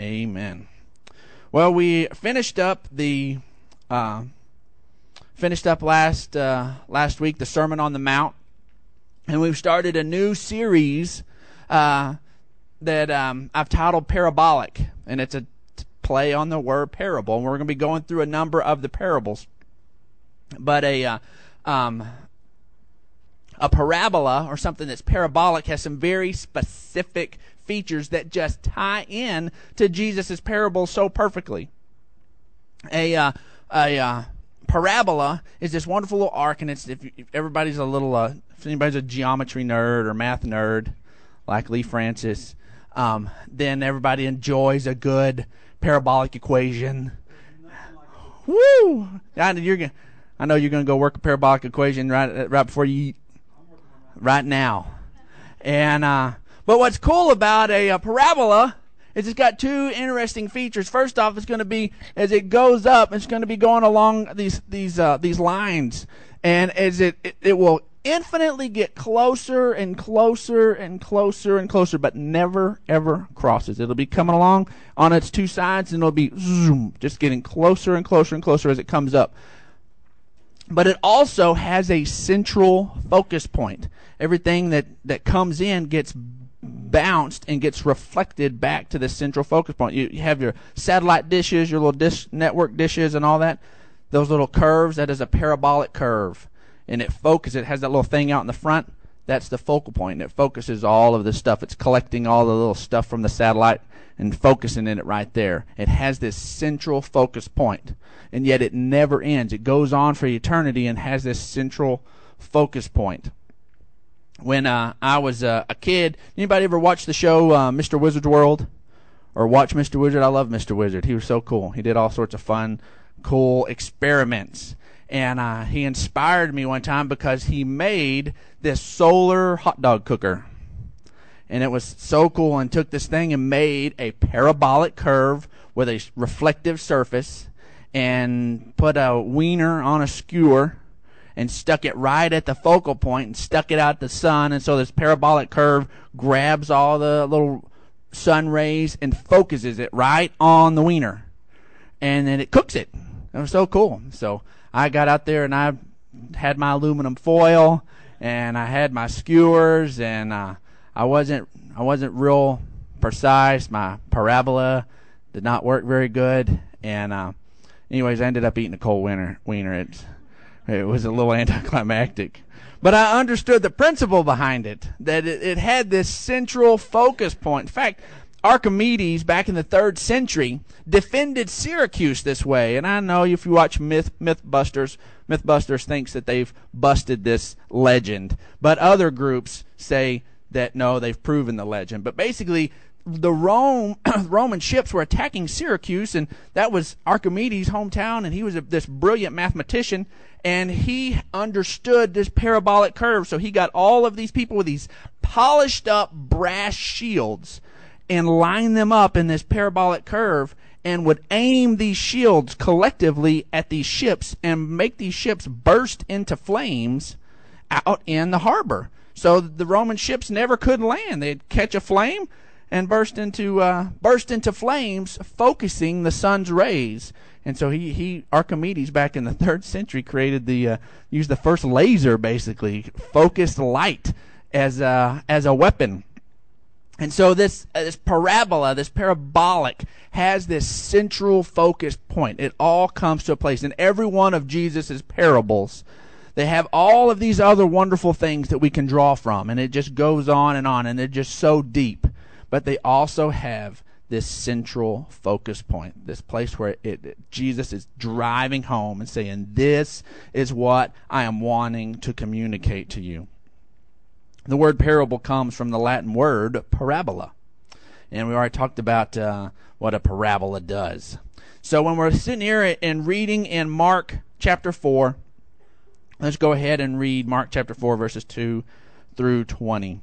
Amen. Well, we finished up the uh, finished up last uh, last week the Sermon on the Mount, and we've started a new series uh, that um, I've titled Parabolic, and it's a play on the word parable. And we're going to be going through a number of the parables, but a uh, um, a parabola or something that's parabolic has some very specific features that just tie in to Jesus' parable so perfectly. A uh, a uh, parabola is this wonderful little arc, and it's if, if everybody's a little uh, if anybody's a geometry nerd or math nerd like Lee Francis, um, then everybody enjoys a good parabolic equation. Woo! I, you're gonna, I know you're going to go work a parabolic equation right right before you eat, right now, and uh, but what's cool about a, a parabola is it's got two interesting features. First off, it's going to be as it goes up, it's going to be going along these these uh, these lines, and as it, it it will infinitely get closer and closer and closer and closer, but never ever crosses. It'll be coming along on its two sides, and it'll be zoom, just getting closer and closer and closer as it comes up. But it also has a central focus point. Everything that that comes in gets bounced and gets reflected back to the central focus point. You, have your satellite dishes, your little dish network dishes, and all that. Those little curves, that is a parabolic curve. And it focuses, it has that little thing out in the front. That's the focal point. And it focuses all of this stuff. It's collecting all the little stuff from the satellite and focusing in it right there. It has this central focus point, and yet it never ends. It goes on for eternity and has this central focus point when uh, I was uh, a kid. Anybody ever watch the show uh, Mr. Wizard's World or watch Mr. Wizard? I love Mr. Wizard. He was so cool. He did all sorts of fun, cool experiments. And uh, he inspired me one time because he made this solar hot dog cooker. And it was so cool and took this thing and made a parabolic curve with a reflective surface and put a wiener on a skewer and stuck it right at the focal point and stuck it out the sun. And so this parabolic curve grabs all the little sun rays and focuses it right on the wiener. And then it cooks it. It was so cool. So I got out there and I had my aluminum foil and I had my skewers and uh, I wasn't I wasn't real precise. My parabola did not work very good. And uh, anyways, I ended up eating a cold wiener. Wiener. It's it was a little anticlimactic. But I understood the principle behind it, that it, it had this central focus point. In fact, Archimedes, back in the third century, defended Syracuse this way. And I know if you watch Myth Mythbusters, Mythbusters thinks that they've busted this legend, but other groups say that no, they've proven the legend. But basically, the Rome Roman ships were attacking Syracuse, and that was Archimedes' hometown, and he was a, this brilliant mathematician, and he understood this parabolic curve. So he got all of these people with these polished up brass shields, and lined them up in this parabolic curve, and would aim these shields collectively at these ships and make these ships burst into flames out in the harbor. So the Roman ships never could land. They'd catch a flame and burst into uh, burst into flames, focusing the sun's rays. And so he, he Archimedes back in the third century created the uh, used the first laser basically focused light as a, as a weapon. And so this uh, this parabola, this parabolic, has this central focus point. It all comes to a place. In every one of Jesus' parables, they have all of these other wonderful things that we can draw from, and it just goes on and on, and they're just so deep but they also have this central focus point, this place where it, it, Jesus is driving home and saying, This is what I am wanting to communicate to you. The word parable comes from the Latin word parabola. And we already talked about uh, what a parabola does. So when we're sitting here and reading in Mark chapter 4, let's go ahead and read Mark chapter 4, verses 2 through 20.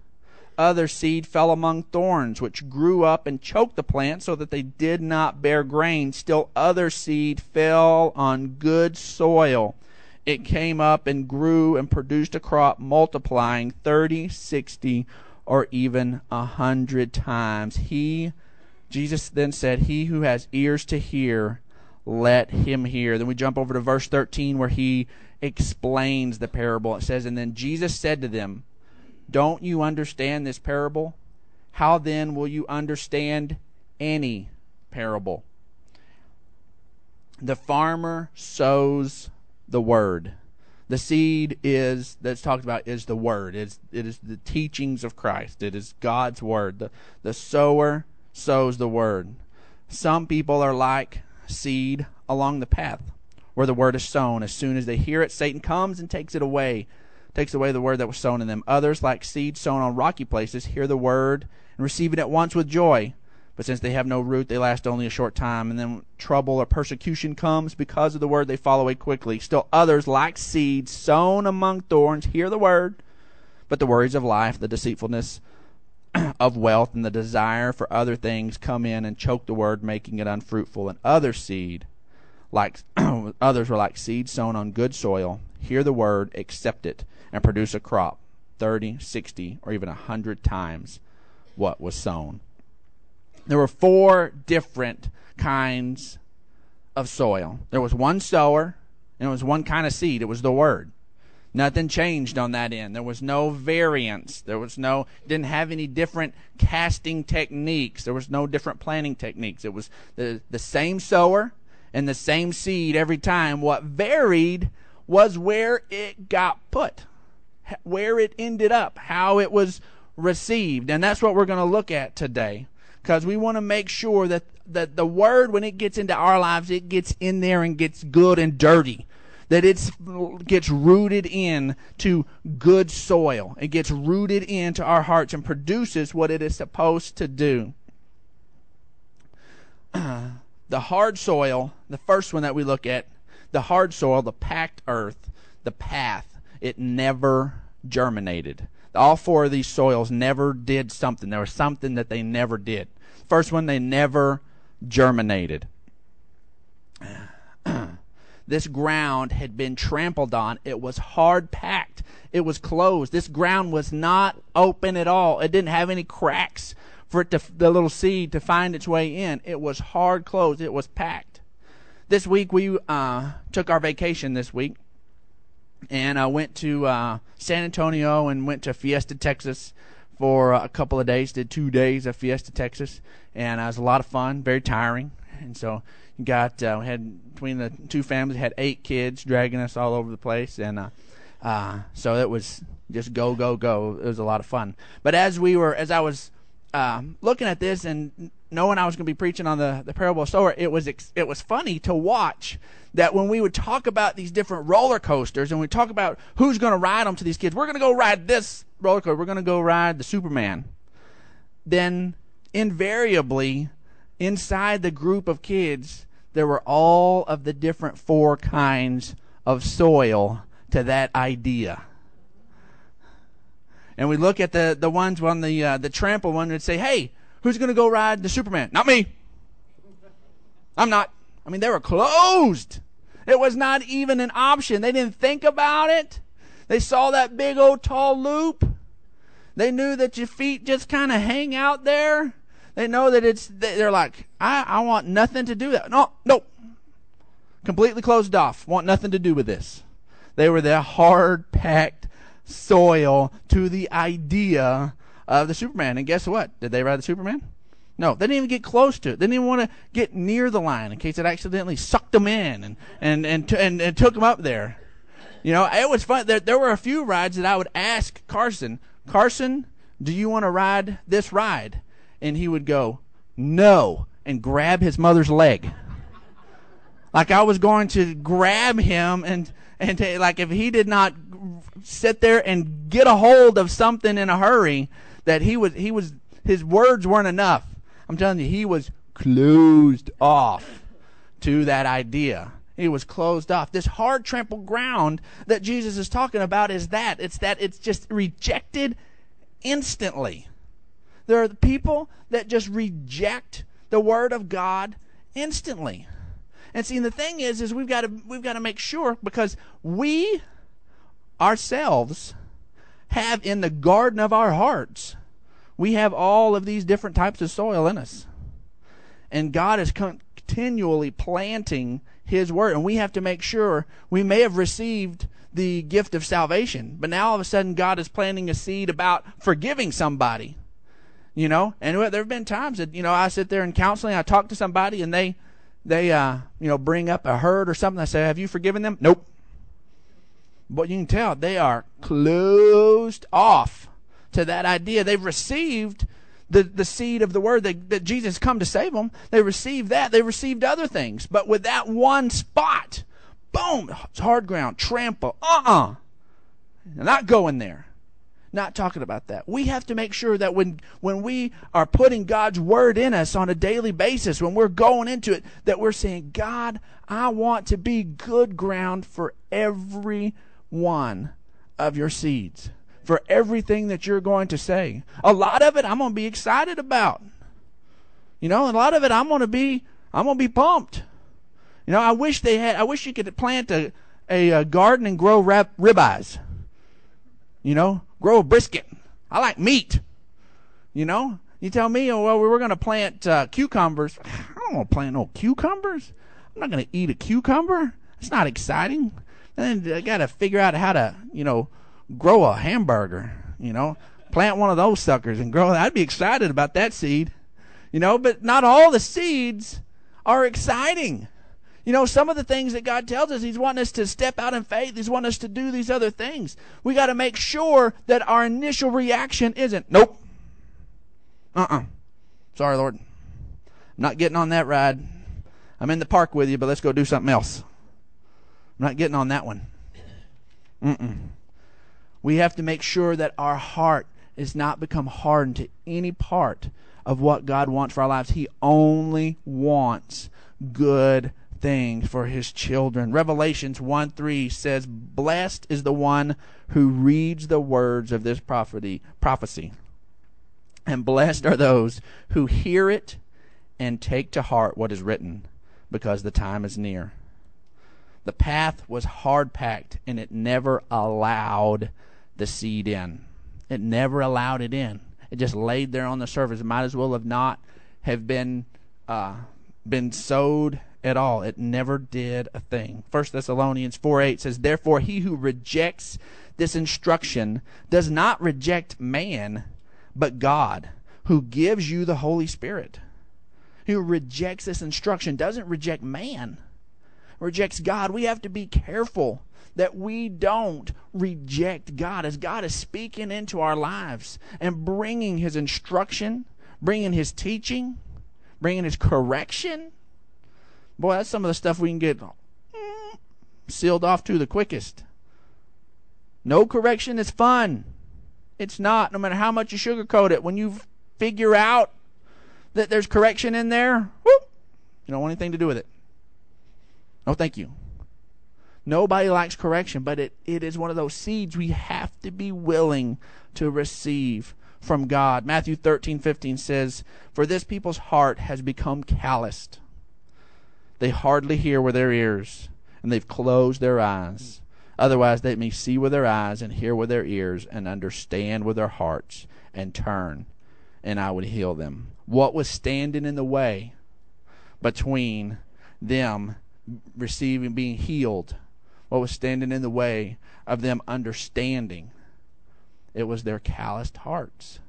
Other seed fell among thorns, which grew up and choked the plant so that they did not bear grain. Still other seed fell on good soil. It came up and grew and produced a crop, multiplying thirty, sixty, or even a hundred times. He, Jesus then said, He who has ears to hear, let him hear. Then we jump over to verse 13 where he explains the parable. It says, And then Jesus said to them, Don't you understand this parable? How then will you understand any parable? The farmer sows the word. The seed is that's talked about is the word. It's, it is the teachings of Christ. It is God's word. The, the sower sows the word. Some people are like seed along the path where the word is sown. As soon as they hear it, Satan comes and takes it away, takes away the word that was sown in them. Others, like seed sown on rocky places, hear the word and receive it at once with joy. But since they have no root, they last only a short time, and then trouble or persecution comes because of the word, they fall away quickly. Still others, like seeds sown among thorns, hear the word, but the worries of life, the deceitfulness of wealth, and the desire for other things come in and choke the word, making it unfruitful. And other seed, like others were like seed sown on good soil, hear the word, accept it, and produce a crop, thirty, sixty, or even a hundred times what was sown there were four different kinds of soil. There was one sower, and it was one kind of seed. It was the word. Nothing changed on that end. There was no variance. There was no didn't have any different casting techniques. There was no different planting techniques. It was the the same sower and the same seed every time. What varied was where it got put, where it ended up, how it was received. And that's what we're going to look at today because we want to make sure that, that the word, when it gets into our lives, it gets in there and gets good and dirty. That it gets rooted in to good soil. It gets rooted into our hearts and produces what it is supposed to do. the hard soil, the first one that we look at, the hard soil, the packed earth, the path, it never germinated. All four of these soils never did something. There was something that they never did. First one, they never germinated. this ground had been trampled on. It was hard packed. It was closed. This ground was not open at all. It didn't have any cracks for to, the little seed to find its way in. It was hard closed. It was packed. This week we uh, took our vacation this week and I went to uh, San Antonio and went to Fiesta, Texas for a couple of days. Did two days of Fiesta, Texas, and it was a lot of fun. Very tiring, and so got uh, had between the two families had eight kids dragging us all over the place, and uh, uh, so it was just go go go. It was a lot of fun. But as we were, as I was um, looking at this and knowing I was going to be preaching on the, the parable of sower, it was it was funny to watch that when we would talk about these different roller coasters and we talk about who's going to ride them to these kids, we're going to go ride this roller coaster, we're going to go ride the Superman. Then invariably, inside the group of kids, there were all of the different four kinds of soil to that idea and we look at the the ones on the uh, the trample one and say, "Hey, who's going to go ride the Superman?" Not me. I'm not. I mean, they were closed. It was not even an option. They didn't think about it. They saw that big old tall loop. They knew that your feet just kind of hang out there. They know that it's. They're like, I, I want nothing to do with that. No, no. Completely closed off. Want nothing to do with this. They were the hard packed soil to the idea of the Superman. And guess what? Did they ride the Superman? No, they didn't even get close to it. They didn't even want to get near the line in case it accidentally sucked them in and and and, t- and, and took them up there. You know, it was fun. There, there were a few rides that I would ask Carson, Carson, do you want to ride this ride? And he would go, no, and grab his mother's leg. Like I was going to grab him and and t- like if he did not sit there and get a hold of something in a hurry that he was he was his words weren't enough. I'm telling you, he was closed off to that idea. He was closed off. This hard trampled ground that Jesus is talking about is that. It's that it's just rejected instantly. There are people that just reject the word of God instantly. And see, the thing is, is we've got to we've got to make sure because we ourselves have in the garden of our hearts, we have all of these different types of soil in us, and God is continually planting His word, and we have to make sure we may have received the gift of salvation, but now all of a sudden God is planting a seed about forgiving somebody you know? And there have been times that you know i sit there in counseling i talk to somebody and they they uh you know bring up a hurt or something. I say have you forgiven them? Nope but you can tell they are closed off to that idea. They've received the, the seed of the word that, that jesus come to save them. They received that. They received other things. But with that one spot boom it's hard ground trample. Uh-uh. Not going there. Not talking about that. We have to make sure that when when we are putting God's word in us on a daily basis, when we're going into it, that we're saying, God, I want to be good ground for every one of your seeds, for everything that you're going to say. A lot of it I'm going to be excited about. You know, a lot of it I'm going to be I'm going to be pumped. You know, I wish they had I wish you could plant a a, a garden and grow rib, ribeyes. You know, grow a brisket. I like meat. You know, you tell me, oh, well, we were going to plant uh, cucumbers. I don't want to plant no cucumbers. I'm not going to eat a cucumber. It's not exciting. And then I got to figure out how to, you know, grow a hamburger. You know, plant one of those suckers and grow. I'd be excited about that seed. You know, but not all the seeds are exciting. You know, some of the things that God tells us, He's wanting us to step out in faith. He's wanting us to do these other things. We got to make sure that our initial reaction isn't, nope. Uh uh-uh. uh. Sorry, Lord. I'm not getting on that ride. I'm in the park with you, but let's go do something else. I'm not getting on that one. Mm-mm. We have to make sure that our heart is not become hardened to any part of what God wants for our lives. He only wants good things for his children. Revelations 1 3 says, Blessed is the one who reads the words of this prophecy, prophecy. And blessed are those who hear it and take to heart what is written, because the time is near. The path was hard packed, and it never allowed the seed in. It never allowed it in. It just laid there on the surface. It might as well have not have been uh, been sowed at all. It never did a thing. 1 Thessalonians 4 8 says, Therefore, he who rejects this instruction does not reject man, but God, who gives you the Holy Spirit. Who rejects this instruction doesn't reject man, rejects God. We have to be careful that we don't reject God as God is speaking into our lives and bringing His instruction, bringing His teaching, bringing His correction Boy, that's some of the stuff we can get mm, sealed off to the quickest. No correction is fun. It's not, no matter how much you sugarcoat it. When you figure out that there's correction in there, whoop, you don't want anything to do with it. No, thank you. Nobody likes correction, but it, it is one of those seeds we have to be willing to receive from God. Matthew 13, 15 says, For this people's heart has become calloused. They hardly hear with their ears, and they've closed their eyes. Otherwise, they may see with their eyes and hear with their ears and understand with their hearts and turn, and I would heal them. What was standing in the way between them receiving, being healed? What was standing in the way of them understanding? It was their calloused hearts.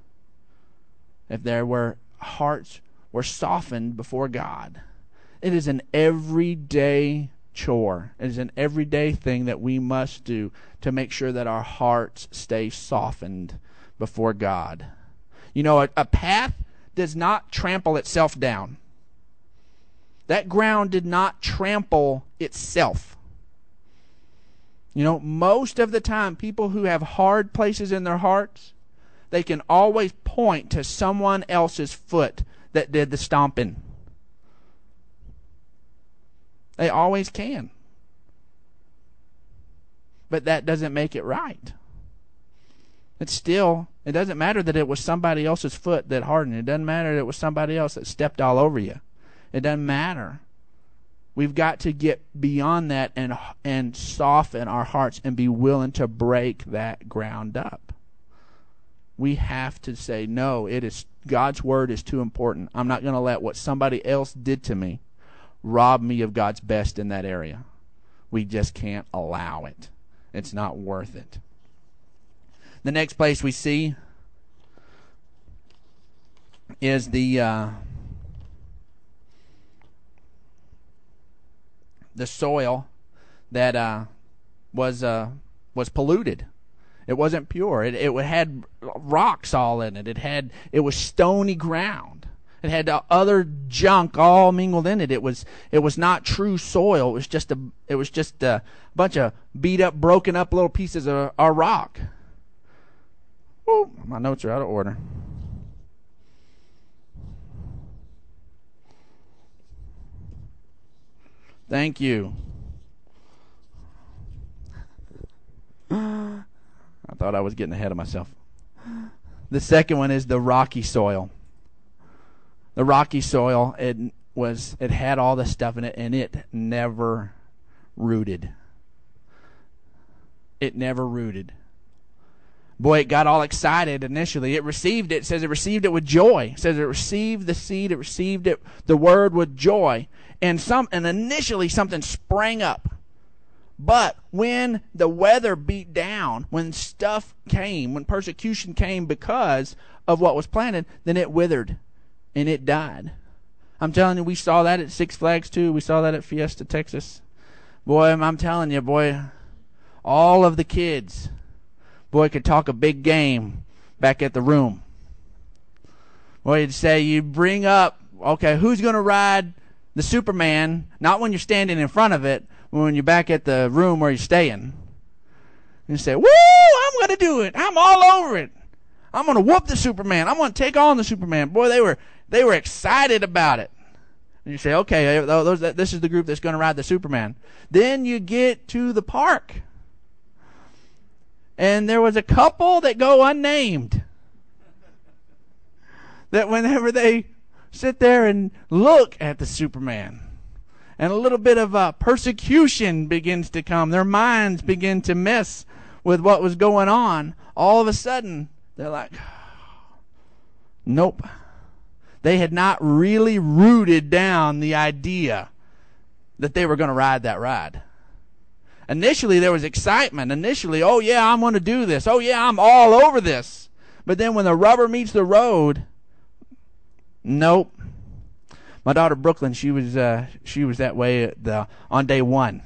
If their were hearts were softened before God, it is an everyday chore. It is an everyday thing that we must do to make sure that our hearts stay softened before God. You know, a, a path does not trample itself down. That ground did not trample itself. You know, most of the time, people who have hard places in their hearts, they can always point to someone else's foot that did the stomping. They always can. But that doesn't make it right. It's still, it doesn't matter that it was somebody else's foot that hardened. It doesn't matter that it was somebody else that stepped all over you. It doesn't matter. We've got to get beyond that and and soften our hearts and be willing to break that ground up. We have to say no, it is God's word is too important. I'm not going to let what somebody else did to me rob me of God's best in that area. We just can't allow it. It's not worth it. The next place we see is the uh, the soil that uh, was uh, was polluted. It wasn't pure. It it had rocks all in it. It had it was stony ground. It had other junk all mingled in it. It was it was not true soil. It was just a it was just a bunch of beat up, broken up little pieces of, of rock. Ooh, my notes are out of order. Thank you. I thought I was getting ahead of myself. The second one is the rocky soil. The rocky soil, it was it had all the stuff in it and it never rooted. It never rooted. Boy, it got all excited initially. It received it. it says it received it with joy. It says it received the seed, it received it the word with joy and some and initially something sprang up. But when the weather beat down, when stuff came, when persecution came because of what was planted, then it withered and it died. I'm telling you, we saw that at Six Flags too. We saw that at Fiesta, Texas. Boy, I'm telling you, boy, all of the kids, boy, could talk a big game back at the room. Boy, you'd say, you bring up, okay, who's going to ride the Superman, not when you're standing in front of it, when you're back at the room where you're staying. And you say, Woo, I'm going to do it. I'm all over it. I'm going to whoop the Superman. I'm going to take on the Superman. Boy, they were, they were excited about it. And you say, okay, uh, those, this is the group that's going to ride the Superman. Then you get to the park. And there was a couple that go unnamed. That whenever they sit there and look at the Superman. And a little bit of uh, persecution begins to come. Their minds begin to mess with what was going on. All of a sudden, they're like, nope. They had not really rooted down the idea that they were going to ride that ride. Initially, there was excitement. Initially, oh yeah, I'm going to do this. Oh yeah, I'm all over this. But then when the rubber meets the road, Nope. My daughter Brooklyn, she was uh, she was that way the on day one.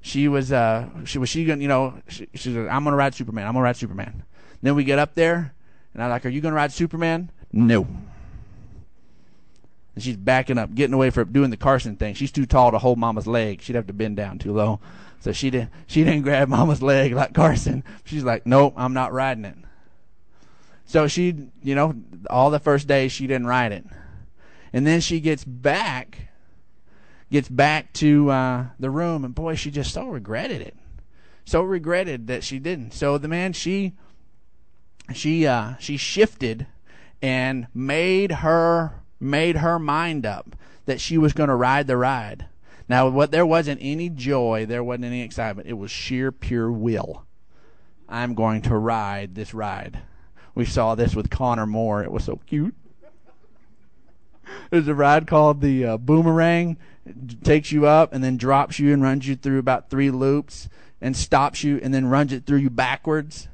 She was uh, she was she gonna you know she, she said I'm gonna ride Superman. I'm gonna ride Superman. Then we get up there, and I'm like, Are you gonna ride Superman? No. And she's backing up, getting away from doing the Carson thing. She's too tall to hold Mama's leg. She'd have to bend down too low. So she didn't she didn't grab Mama's leg like Carson. She's like, Nope, I'm not riding it. So she, you know, all the first days she didn't ride it. And then she gets back, gets back to uh, the room, and boy, she just so regretted it. So regretted that she didn't. So the man, she, she, uh, she shifted and made her, made her mind up that she was going to ride the ride. Now, what there wasn't any joy, there wasn't any excitement. It was sheer, pure will. I'm going to ride this ride. We saw this with Connor Moore. It was so cute. There's a ride called the uh, Boomerang. It takes you up and then drops you and runs you through about three loops and stops you and then runs it through you backwards.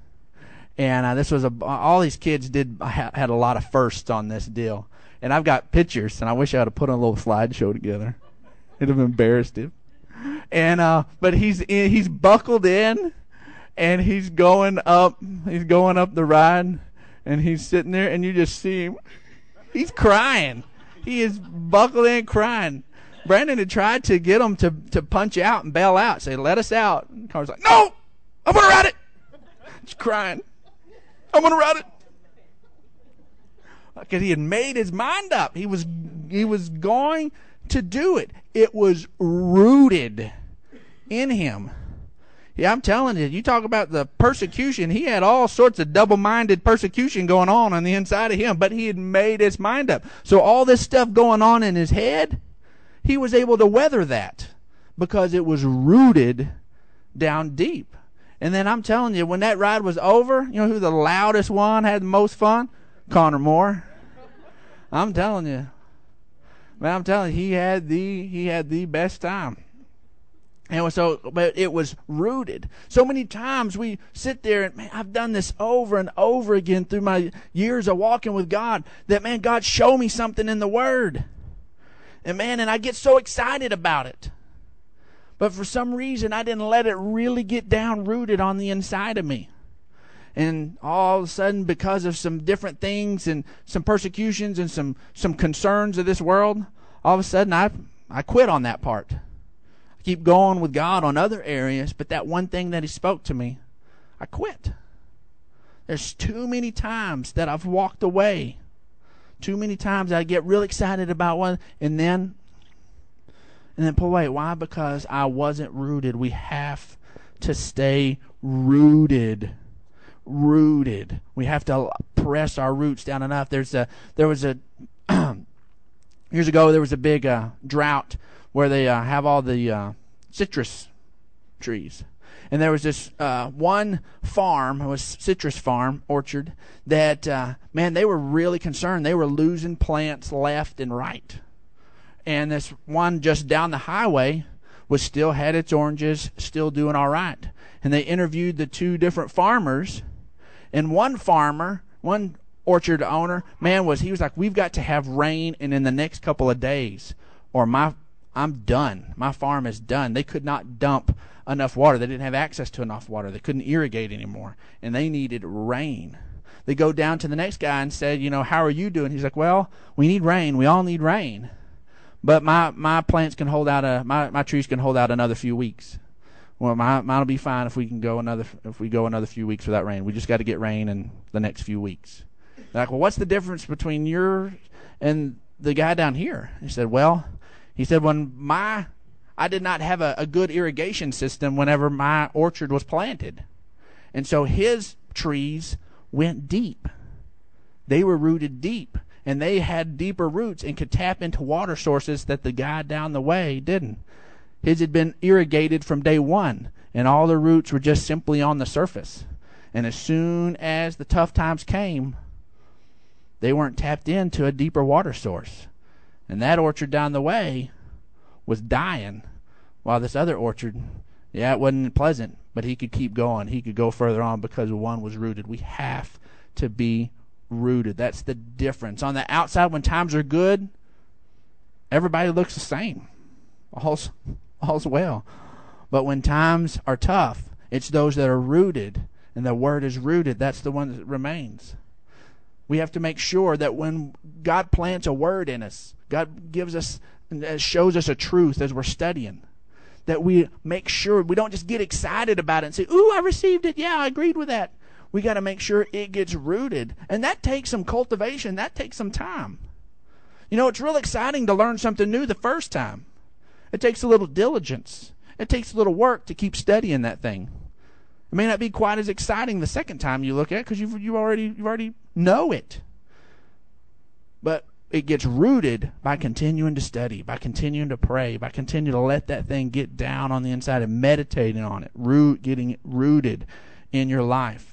And uh, this was a all these kids did had a lot of firsts on this deal. And I've got pictures, and I wish I had put a little slideshow together. It'd have embarrassed him. And uh, but he's in, he's buckled in, and he's going up. He's going up the ride and he's sitting there, and you just see him. He's crying. He is buckled in, crying. Brandon had tried to get him to, to punch out and bail out, say, "Let us out." And Carter's like, "No, I'm gonna ride it." He's crying. I'm gonna ride it because he had made his mind up. He was he was going to do it. It was rooted in him. Yeah, I'm telling you, you talk about the persecution. He had all sorts of double minded persecution going on on the inside of him, but he had made his mind up. So, all this stuff going on in his head, he was able to weather that because it was rooted down deep. And then I'm telling you, when that ride was over, you know who the loudest one had the most fun? Connor Moore. I'm telling you. Man, I'm telling you, he had the he had the best time. And so, but it was rooted. So many times we sit there and, man, I've done this over and over again through my years of walking with God that, man, God, show me something in the Word. And, man, and I get so excited about it. But for some reason, I didn't let it really get down rooted on the inside of me. And all of a sudden, because of some different things and some persecutions and some, some concerns of this world, all of a sudden I, I quit on that part. I keep going with God on other areas, but that one thing that He spoke to me, I quit. There's too many times that I've walked away. Too many times I get real excited about one, and then and then pull away. Why? Because I wasn't rooted. We have to stay rooted. Rooted. We have to press our roots down enough. There's a there was a years ago there was a big uh, drought where they uh, have all the uh, citrus trees. And there was this uh, one farm, it was citrus farm orchard, that uh, man they were really concerned. They were losing plants left and right and this one just down the highway was still had its oranges, still doing all right. And they interviewed the two different farmers, and one farmer, one orchard owner, man was he was like, "We've got to have rain, and in the next couple of days, or my I'm done. My farm is done." They could not dump enough water. They didn't have access to enough water. They couldn't irrigate anymore, and they needed rain. They go down to the next guy and said, "You know, how are you doing?" He's like, "Well, we need rain. We all need rain." But my my plants can hold out a my my trees can hold out another few weeks. Well, my mine'll be fine if we can go another if we go another few weeks without rain. We just got to get rain in the next few weeks. They're like, well, what's the difference between your and the guy down here? He said, well, he said when my I did not have a, a good irrigation system whenever my orchard was planted, and so his trees went deep. They were rooted deep and they had deeper roots and could tap into water sources that the guy down the way didn't. His had been irrigated from day one, and all the roots were just simply on the surface. And as soon as the tough times came, they weren't tapped into a deeper water source. And that orchard down the way was dying, while this other orchard, yeah, it wasn't pleasant, but he could keep going. He could go further on because one was rooted. We have to be rooted. That's the difference. On the outside, when times are good, everybody looks the same. All's, all's well. But when times are tough, it's those that are rooted, and the word is rooted. That's the one that remains. We have to make sure that when God plants a word in us, God gives us and shows us a truth as we're studying, that we make sure we don't just get excited about it and say, Ooh, I received it. Yeah, I agreed with that we got to make sure it gets rooted. And that takes some cultivation, that takes some time. You know, it's real exciting to learn something new the first time. It takes a little diligence. It takes a little work to keep studying that thing. It may not be quite as exciting the second time you look at it because you you already you already know it. But it gets rooted by continuing to study, by continuing to pray, by continuing to let that thing get down on the inside and meditating on it, root getting it rooted in your life.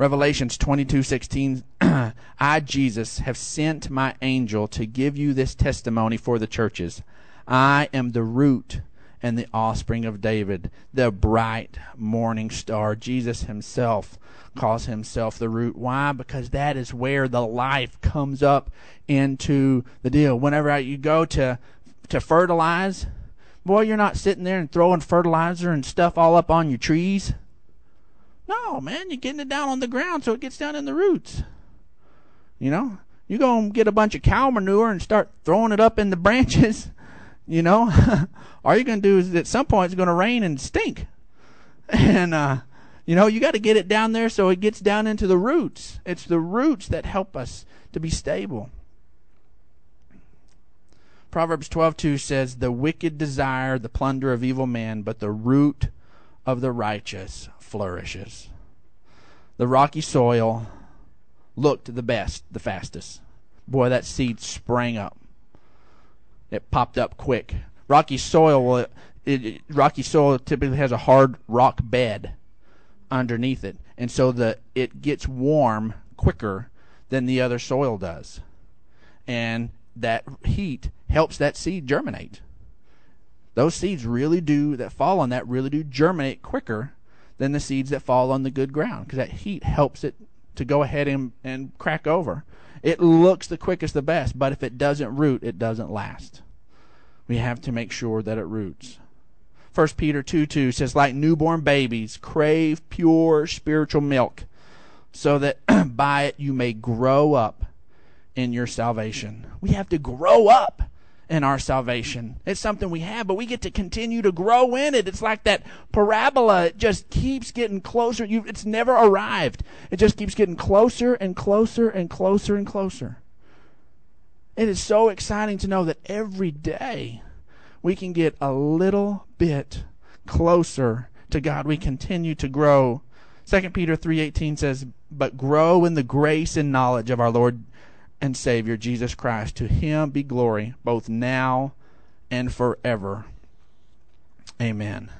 Revelations 22:16 I Jesus have sent my angel to give you this testimony for the churches. I am the root and the offspring of David, the bright morning star. Jesus himself calls himself the root. Why? Because that is where the life comes up into the deal. Whenever you go to to fertilize, boy, you're not sitting there and throwing fertilizer and stuff all up on your trees. No, man, you're getting it down on the ground so it gets down in the roots. You know, you go and get a bunch of cow manure and start throwing it up in the branches. You know, all you're going to do is at some point it's going to rain and stink. And, uh, you know, you got to get it down there so it gets down into the roots. It's the roots that help us to be stable. Proverbs 12:2 says, "The wicked desire the plunder of evil men, but the root of the righteous flourishes." The rocky soil looked the best, the fastest. Boy, that seed sprang up. It popped up quick. Rocky soil, it, it, rocky soil typically has a hard rock bed underneath it, and so the it gets warm quicker than the other soil does, and that heat helps that seed germinate. Those seeds really do that fall on that really do germinate quicker than the seeds that fall on the good ground because that heat helps it to go ahead and, and crack over. It looks the quickest, the best, but if it doesn't root, it doesn't last. We have to make sure that it roots. 1 Peter 2 2 says, Like newborn babies, crave pure spiritual milk, so that by it you may grow up in your salvation. We have to grow up in our salvation. It's something we have, but we get to continue to grow in it. It's like that parabola. It just keeps getting closer. You, it's never arrived. It just keeps getting closer and closer and closer and closer. It is so exciting to know that every day we can get a little bit closer to God. We continue to grow. 2 Peter 3:18 says, "But grow in the grace and knowledge of our Lord and Savior Jesus Christ. To him be glory both now and forever. Amen.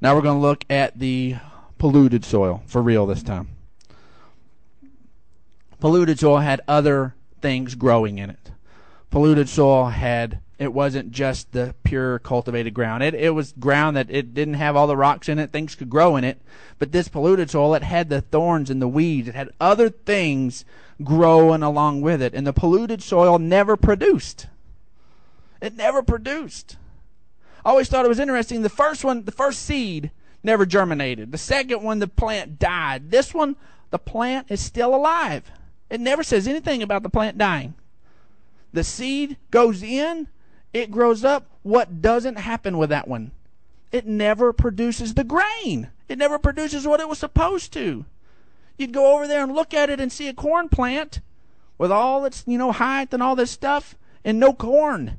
Now we're going to look at the polluted soil for real this time. Polluted soil had other things growing in it. Polluted soil had it wasn't just the pure cultivated ground. It it was ground that it didn't have all the rocks in it. Things could grow in it. But this polluted soil, it had the thorns and the weeds. It had other things growing along with it. And the polluted soil never produced. It never produced. I always thought it was interesting. The first one, the first seed, never germinated. The second one, the plant died. This one, the plant is still alive. It never says anything about the plant dying. The seed goes in, it grows up. What doesn't happen with that one? It never produces the grain. It never produces what it was supposed to. You'd go over there and look at it and see a corn plant with all its, you know, height and all this stuff and no corn.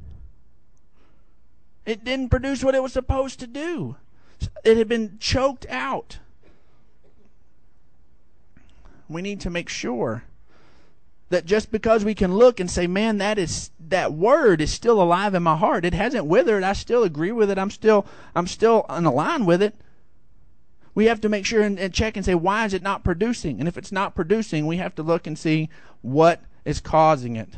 It didn't produce what it was supposed to do. It had been choked out. We need to make sure that just because we can look and say, man, that is that word is still alive in my heart. It hasn't withered. I still agree with it. I'm still I'm still in line with it. We have to make sure and, and check and say, why is it not producing? And if it's not producing, we have to look and see what is causing it.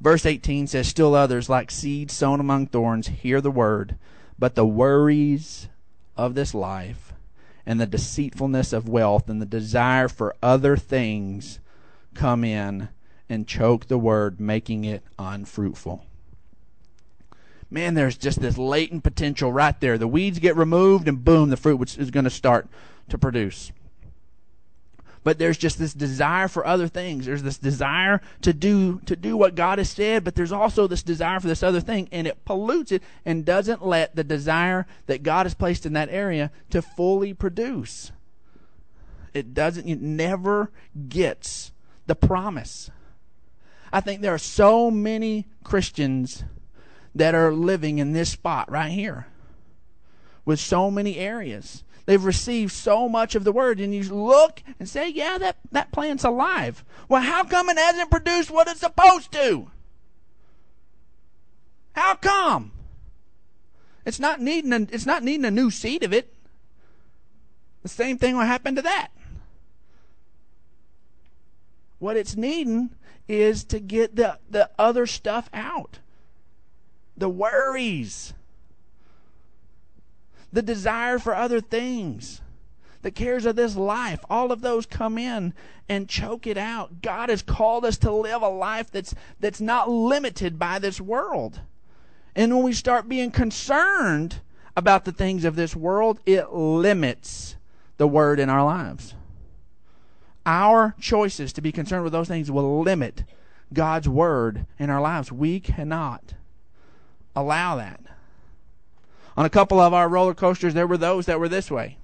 Verse 18 says, Still others, like seeds sown among thorns, hear the word, but the worries of this life and the deceitfulness of wealth and the desire for other things come in and choke the word, making it unfruitful. Man, there's just this latent potential right there. The weeds get removed, and boom, the fruit is going to start to produce but there's just this desire for other things. There's this desire to do to do what God has said, but there's also this desire for this other thing, and it pollutes it and doesn't let the desire that God has placed in that area to fully produce. It doesn't. It never gets the promise. I think there are so many Christians that are living in this spot right here with so many areas They've received so much of the word, and you look and say, yeah, that, that plant's alive. Well, how come it hasn't produced what it's supposed to? How come? It's not needing a, it's not needing a new seed of it. The same thing will happen to that. What it's needing is to get the, the other stuff out. The worries the desire for other things, the cares of this life, all of those come in and choke it out. God has called us to live a life that's that's not limited by this world. And when we start being concerned about the things of this world, it limits the word in our lives. Our choices to be concerned with those things will limit God's word in our lives. We cannot allow that. On a couple of our roller coasters, there were those that were this way.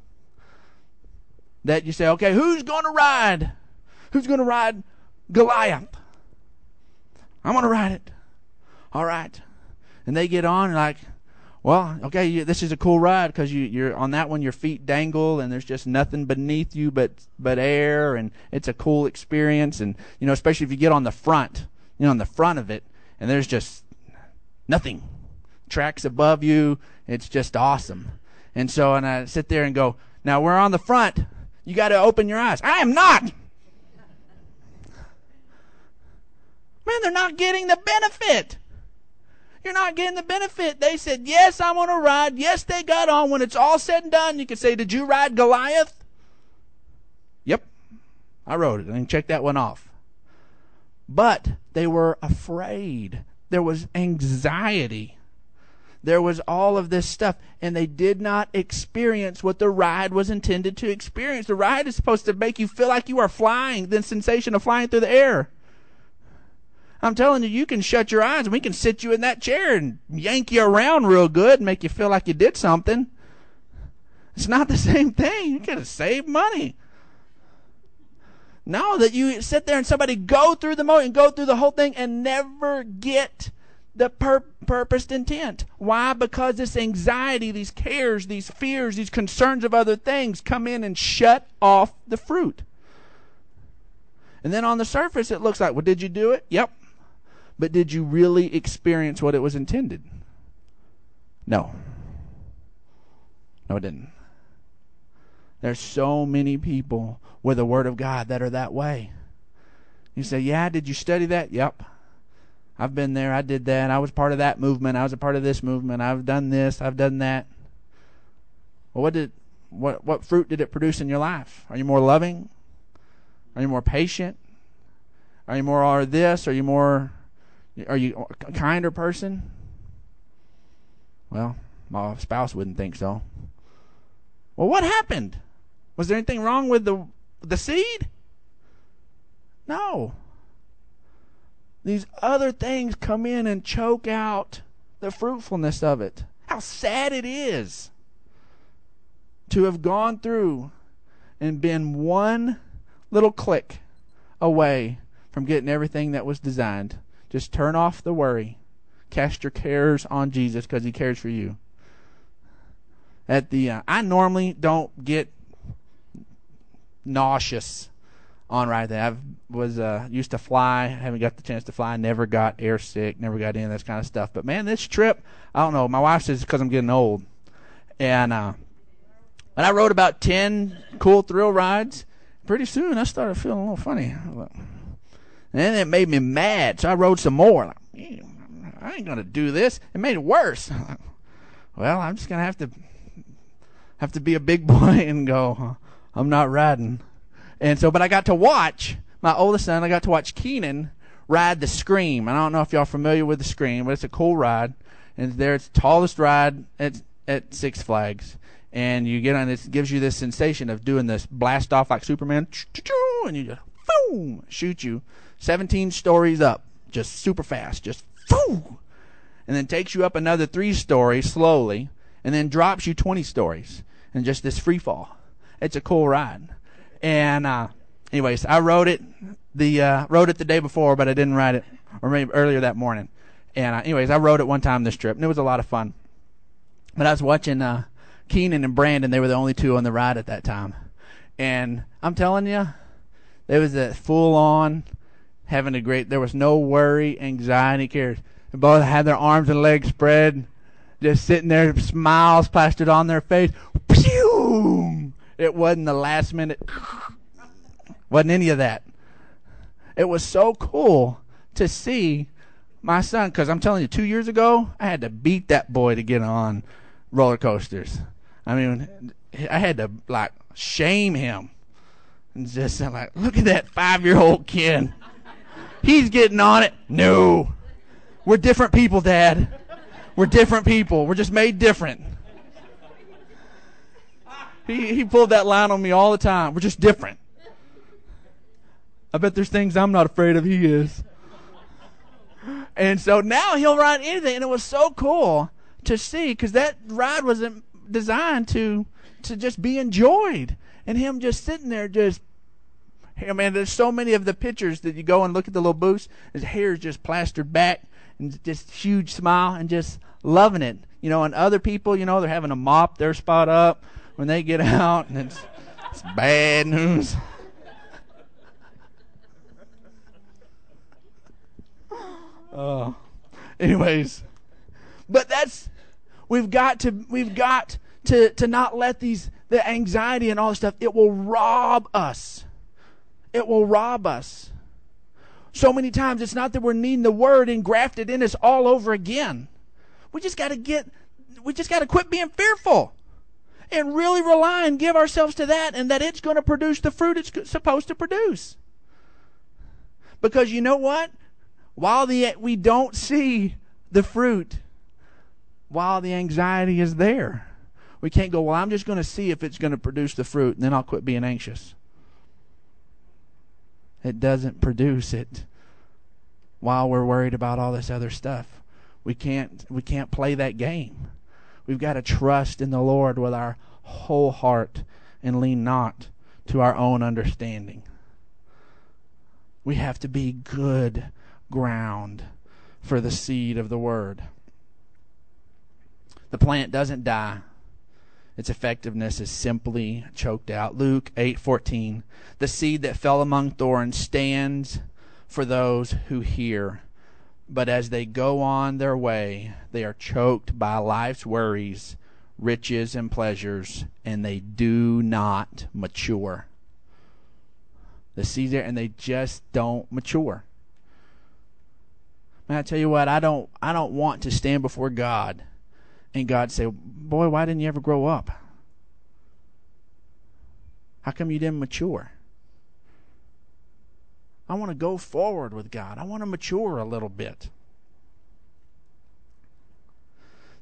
That you say, okay, who's going to ride? Who's going to ride Goliath? I'm going to ride it. All right. And they get on, like, well, okay, you, this is a cool ride because you, you're on that one. Your feet dangle, and there's just nothing beneath you but but air, and it's a cool experience. And you know, especially if you get on the front, you know, on the front of it, and there's just nothing, tracks above you. It's just awesome. And so, and I sit there and go, now we're on the front. You got to open your eyes. I am not. Man, they're not getting the benefit. You're not getting the benefit. They said, Yes, I'm on a ride. Yes, they got on. When it's all said and done, you can say, Did you ride Goliath? Yep. I rode it. And check that one off. But they were afraid. There was anxiety. There was all of this stuff. And they did not experience what the ride was intended to experience. The ride is supposed to make you feel like you are flying, the sensation of flying through the air. I'm telling you, you can shut your eyes and we can sit you in that chair and yank you around real good and make you feel like you did something. It's not the same thing. You gotta save money. No, that you sit there and somebody go through the motion, go through the whole thing and never get the pur- purposed intent. Why? Because this anxiety, these cares, these fears, these concerns of other things come in and shut off the fruit. And then on the surface, it looks like, well, did you do it? Yep. But did you really experience what it was intended? No. No, it didn't. There's so many people with the Word of God that are that way. You say, Yeah, did you study that? Yep. I've been there. I did that. I was part of that movement. I was a part of this movement. I've done this. I've done that. Well, what did what what fruit did it produce in your life? Are you more loving? Are you more patient? Are you more are this? Are you more are you a kinder person? Well, my spouse wouldn't think so. Well, what happened? Was there anything wrong with the the seed? No. These other things come in and choke out the fruitfulness of it. How sad it is to have gone through and been one little click away from getting everything that was designed. Just turn off the worry. Cast your cares on Jesus because He cares for you. At the, uh, I normally don't get nauseous on right there. I was uh, used to fly, haven't got the chance to fly, never got air sick, never got any of that kind of stuff. But man, this trip, I don't know. My wife says it's because I'm getting old, and uh, when I rode about ten cool thrill rides, pretty soon I started feeling a little funny. And it made me mad, so I rode some more. Like, I ain't gonna do this. It made it worse. well, I'm just gonna have to have to be a big boy and go. I'm not riding. And so, but I got to watch my oldest son. I got to watch Keenan ride the Scream. I don't know if y'all familiar with the Scream, but it's a cool ride. And there, it's the tallest ride at at Six Flags. And you get on it gives you this sensation of doing this blast off like Superman, and you just boom shoot you 17 stories up, just super fast, just boom, and then takes you up another three stories slowly, and then drops you 20 stories, and just this free fall. It's a cool ride. And uh, anyways, I wrote it the uh, rode it the day before, but I didn't write it, or maybe earlier that morning. And uh, anyways, I wrote it one time this trip, and it was a lot of fun. But I was watching uh, Keenan and Brandon; they were the only two on the ride at that time. And I'm telling you, there was a full on having a great. There was no worry, anxiety, cares. They both had their arms and legs spread, just sitting there, smiles plastered on their face. Pew! It wasn't the last minute. wasn't any of that. It was so cool to see my son, because I'm telling you, two years ago, I had to beat that boy to get on roller coasters. I mean, I had to like shame him and just like, look at that five year old kid. He's getting on it. No. We're different people, Dad. We're different people. We're just made different. He, he pulled that line on me all the time. We're just different. I bet there's things I'm not afraid of. He is. And so now he'll ride anything. And it was so cool to see because that ride wasn't designed to to just be enjoyed. And him just sitting there just I mean, there's so many of the pictures that you go and look at the little booths. His hair is just plastered back and just huge smile and just loving it. You know, and other people, you know, they're having to mop their spot up when they get out, and it's, it's bad news. Oh, anyways, but that's we've got to we've got to to not let these the anxiety and all this stuff. It will rob us. It will rob us. So many times it's not that we're needing the word engrafted in us all over again. We just got to get, we just got to quit being fearful and really rely and give ourselves to that and that it's going to produce the fruit it's supposed to produce. Because you know what? While the, we don't see the fruit, while the anxiety is there, we can't go, well, I'm just going to see if it's going to produce the fruit and then I'll quit being anxious. It doesn't produce it while we're worried about all this other stuff. We can't we can't play that game. We've got to trust in the Lord with our whole heart and lean not to our own understanding. We have to be good ground for the seed of the word. The plant doesn't die. Its effectiveness is simply choked out. Luke 8:14 The seed that fell among thorns stands for those who hear but as they go on their way, they are choked by life's worries, riches, and pleasures, and they do not mature. The seeds there, and they just don't mature. Man, I tell you what, I don't, I don't want to stand before God, and God say, "Boy, why didn't you ever grow up? How come you didn't mature?" I want to go forward with God. I want to mature a little bit.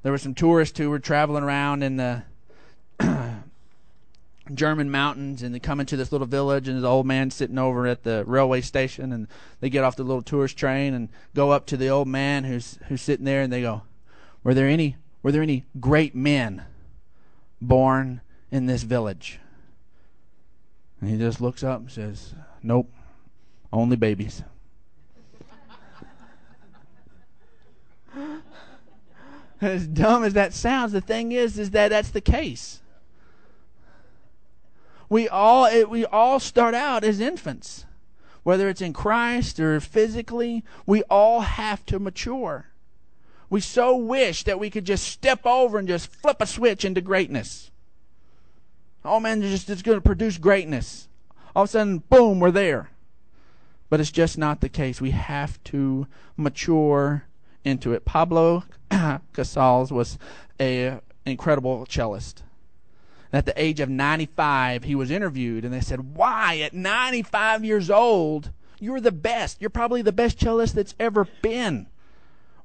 There were some tourists who were traveling around in the German mountains and they come into this little village and an old man sitting over at the railway station and they get off the little tourist train and go up to the old man who's who's sitting there and they go, Were there any were there any great men born in this village? And he just looks up and says, Nope. Only babies. as dumb as that sounds, the thing is, is that that's the case. We all it, we all start out as infants, whether it's in Christ or physically. We all have to mature. We so wish that we could just step over and just flip a switch into greatness. Oh man, just it's going to produce greatness. All of a sudden, boom, we're there. But it's just not the case. We have to mature into it. Pablo Casals was an incredible cellist. At the age of 95, he was interviewed, and they said, Why, at 95 years old, you're the best. You're probably the best cellist that's ever been.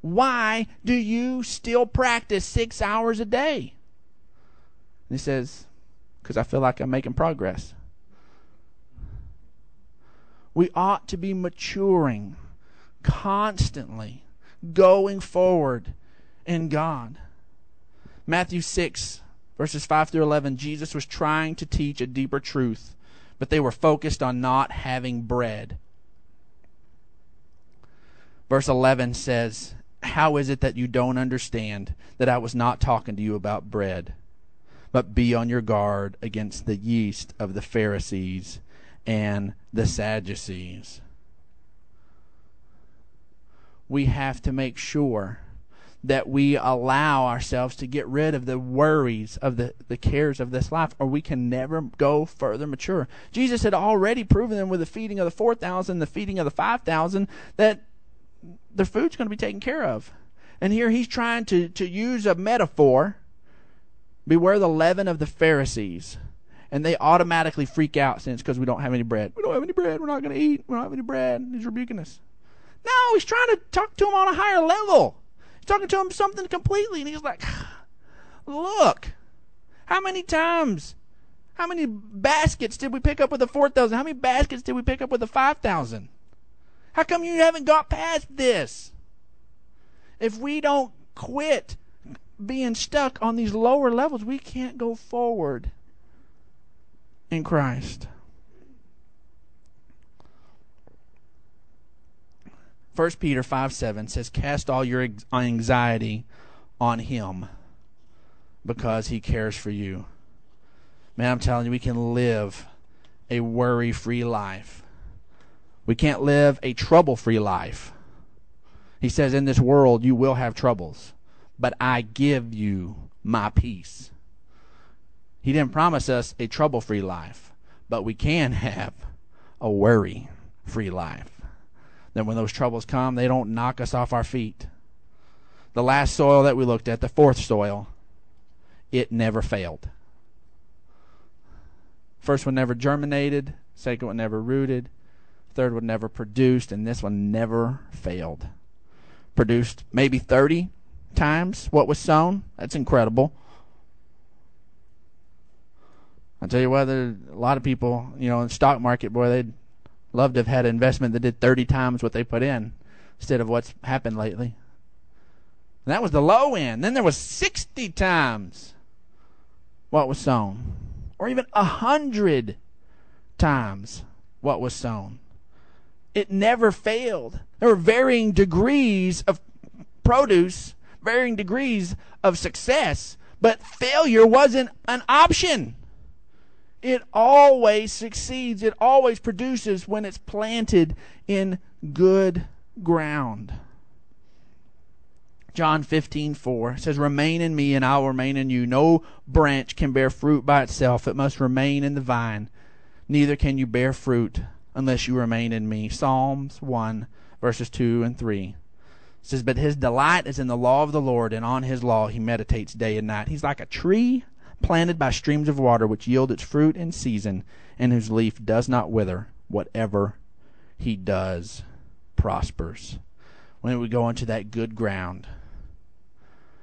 Why do you still practice six hours a day? And he says, Because I feel like I'm making progress. We ought to be maturing constantly, going forward in God. Matthew 6, verses 5 through 11, Jesus was trying to teach a deeper truth, but they were focused on not having bread. Verse 11 says, How is it that you don't understand that I was not talking to you about bread? But be on your guard against the yeast of the Pharisees and the Sadducees. We have to make sure that we allow ourselves to get rid of the worries of the, the cares of this life, or we can never go further mature. Jesus had already proven them with the feeding of the 4,000, the feeding of the 5,000, that their food's going to be taken care of. And here he's trying to, to use a metaphor beware the leaven of the Pharisees and they automatically freak out since because we don't have any bread. We don't have any bread. We're not going to eat. We don't have any bread. He's rebuking us. No, he's trying to talk to him on a higher level. He's talking to him something completely, and he's like, "Look, how many times, how many baskets did we pick up with the four thousand? How many baskets did we pick up with the five thousand? How come you haven't got past this? If we don't quit being stuck on these lower levels, we can't go forward." in Christ. First Peter 5 7 says, Cast all your anxiety on Him because He cares for you. Man, I'm telling you, we can live a worry free life. We can't live a trouble free life. He says, In this world you will have troubles, but I give you my peace. He didn't promise us a trouble free life, but we can have a worry free life. Then when those troubles come, they don't knock us off our feet. The last soil that we looked at, the fourth soil, it never failed. First one never germinated, second one never rooted, third one never produced, and this one never failed. Produced maybe 30 times what was sown. That's incredible. I tell you what, a lot of people, you know, in the stock market, boy, they'd love to have had an investment that did 30 times what they put in instead of what's happened lately. And that was the low end. Then there was 60 times what was sown, or even a hundred times what was sown. It never failed. There were varying degrees of produce, varying degrees of success, but failure wasn't an option. It always succeeds. It always produces when it's planted in good ground. John 15, 4 says, Remain in me, and I will remain in you. No branch can bear fruit by itself, it must remain in the vine. Neither can you bear fruit unless you remain in me. Psalms 1, verses 2 and 3 says, But his delight is in the law of the Lord, and on his law he meditates day and night. He's like a tree planted by streams of water, which yield its fruit in season, and whose leaf does not wither. Whatever he does prospers. When we go into that good ground,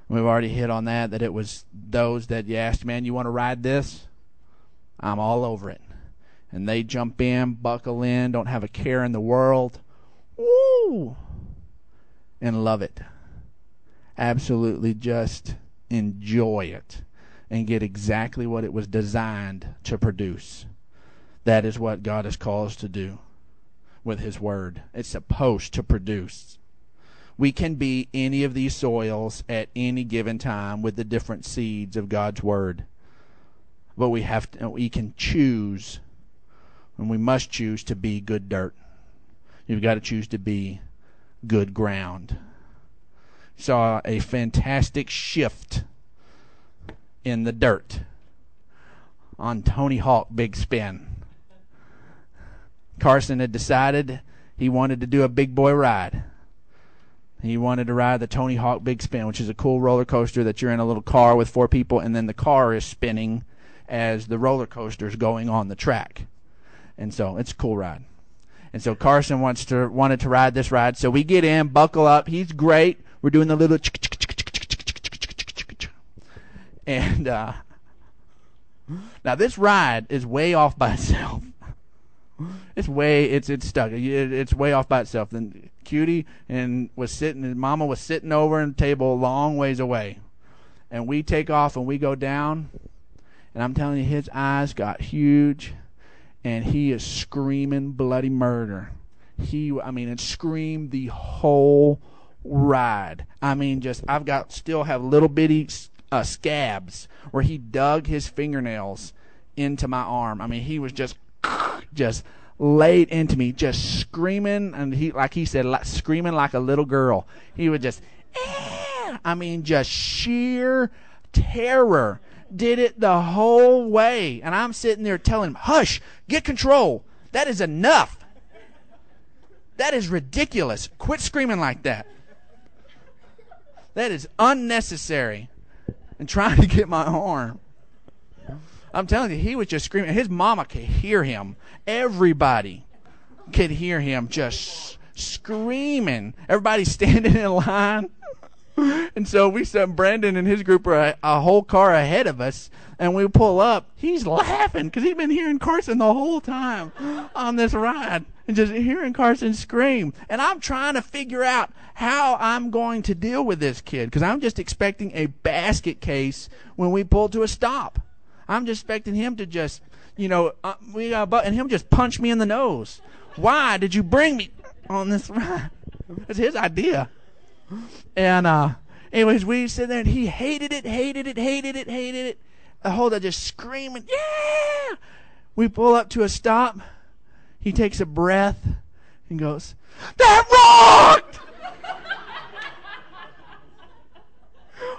We've already hit on that, that it was those that you asked, man, you want to ride this? I'm all over it. And they jump in, buckle in, don't have a care in the world. Woo! And love it. Absolutely just enjoy it and get exactly what it was designed to produce. That is what God has called us to do with His Word. It's supposed to produce we can be any of these soils at any given time with the different seeds of God's word. But we have to, we can choose and we must choose to be good dirt. You've got to choose to be good ground. Saw a fantastic shift in the dirt on Tony Hawk Big Spin. Carson had decided he wanted to do a big boy ride. He wanted to ride the Tony Hawk Big Spin, which is a cool roller coaster that you're in a little car with four people, and then the car is spinning as the roller coaster is going on the track. And so it's a cool ride. And so Carson wants to wanted to ride this ride. So we get in, buckle up. He's great. We're doing the little and uh, now this ride is way off by itself. It's way it's it's stuck. it's way off by itself. Then Cutie and was sitting. His mama was sitting over in the table a long ways away, and we take off and we go down. And I'm telling you, his eyes got huge, and he is screaming bloody murder. He, I mean, it screamed the whole ride. I mean, just I've got still have little bitty uh, scabs where he dug his fingernails into my arm. I mean, he was just just laid into me, just screaming, and he, like he said, like, screaming like a little girl. He would just, eh! I mean, just sheer terror. Did it the whole way, and I'm sitting there telling him, "Hush, get control. That is enough. That is ridiculous. Quit screaming like that. That is unnecessary." And trying to get my arm. I'm telling you, he was just screaming. His mama could hear him. Everybody could hear him just screaming. Everybody standing in line. And so we saw Brandon and his group are a, a, whole car ahead of us, and we pull up. He's laughing because he's been hearing Carson the whole time on this ride, and just hearing Carson scream. And I'm trying to figure out how I'm going to deal with this kid because I'm just expecting a basket case when we pull to a stop. I'm just expecting him to just, you know, uh, we got and him just punch me in the nose. Why did you bring me on this ride? It's his idea. And uh, anyways, we sit there and he hated it, hated it, hated it, hated it. The whole time just screaming, yeah. We pull up to a stop. He takes a breath and goes, that rocked.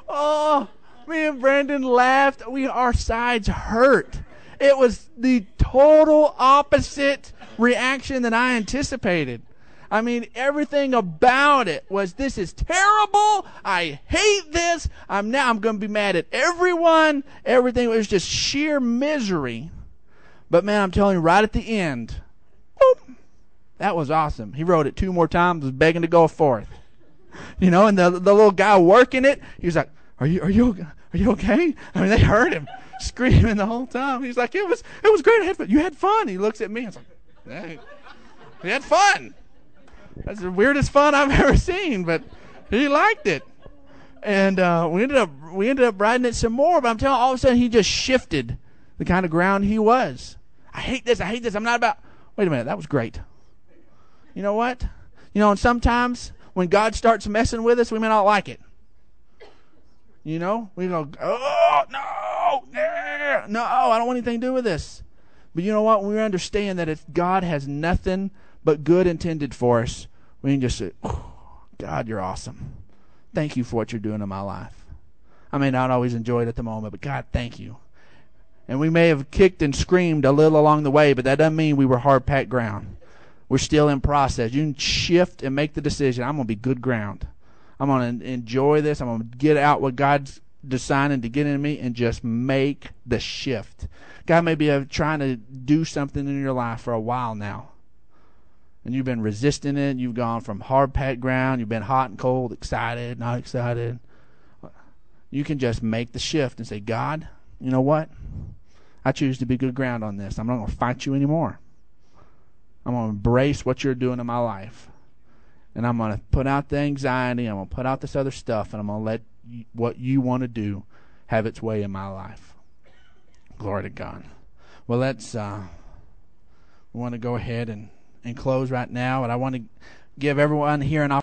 oh, me and Brandon laughed. We our sides hurt. It was the total opposite reaction that I anticipated. I mean, everything about it was this is terrible. I hate this. I'm now I'm going to be mad at everyone. Everything was just sheer misery. But man, I'm telling you, right at the end, that was awesome. He wrote it two more times, was begging to go fourth. You know, and the the little guy working it, he was like, "Are you are you are you okay?" I mean, they heard him screaming the whole time. He's like, "It was it was great. I had. You had fun." He looks at me. Was like, hey, "We had fun." That's the weirdest fun I've ever seen, but he liked it. And uh, we ended up we ended up riding it some more, but I'm telling you, all of a sudden he just shifted the kind of ground he was. I hate this. I hate this. I'm not about. Wait a minute. That was great. You know what? You know, and sometimes when God starts messing with us, we may not like it. You know, we go, oh no, no, I don't want anything to do with this. But you know what? When we understand that if God has nothing but good intended for us, we can just say, oh, God, you're awesome. Thank you for what you're doing in my life. I may not always enjoy it at the moment, but God, thank you. And we may have kicked and screamed a little along the way, but that doesn't mean we were hard packed ground. We're still in process. You can shift and make the decision. I'm going to be good ground. I'm going to enjoy this. I'm going to get out what God's deciding to get in me and just make the shift. God may be uh, trying to do something in your life for a while now. And you've been resisting it. You've gone from hard packed ground. You've been hot and cold, excited, not excited. You can just make the shift and say, God, you know what? I choose to be good ground on this. I'm not going to fight you anymore. I'm going to embrace what you're doing in my life. And I'm going to put out the anxiety. I'm going to put out this other stuff. And I'm going to let you, what you want to do have its way in my life. Glory to God. Well, let's, uh, we want to go ahead and, and close right now. And I want to give everyone here an opportunity.